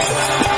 Yes.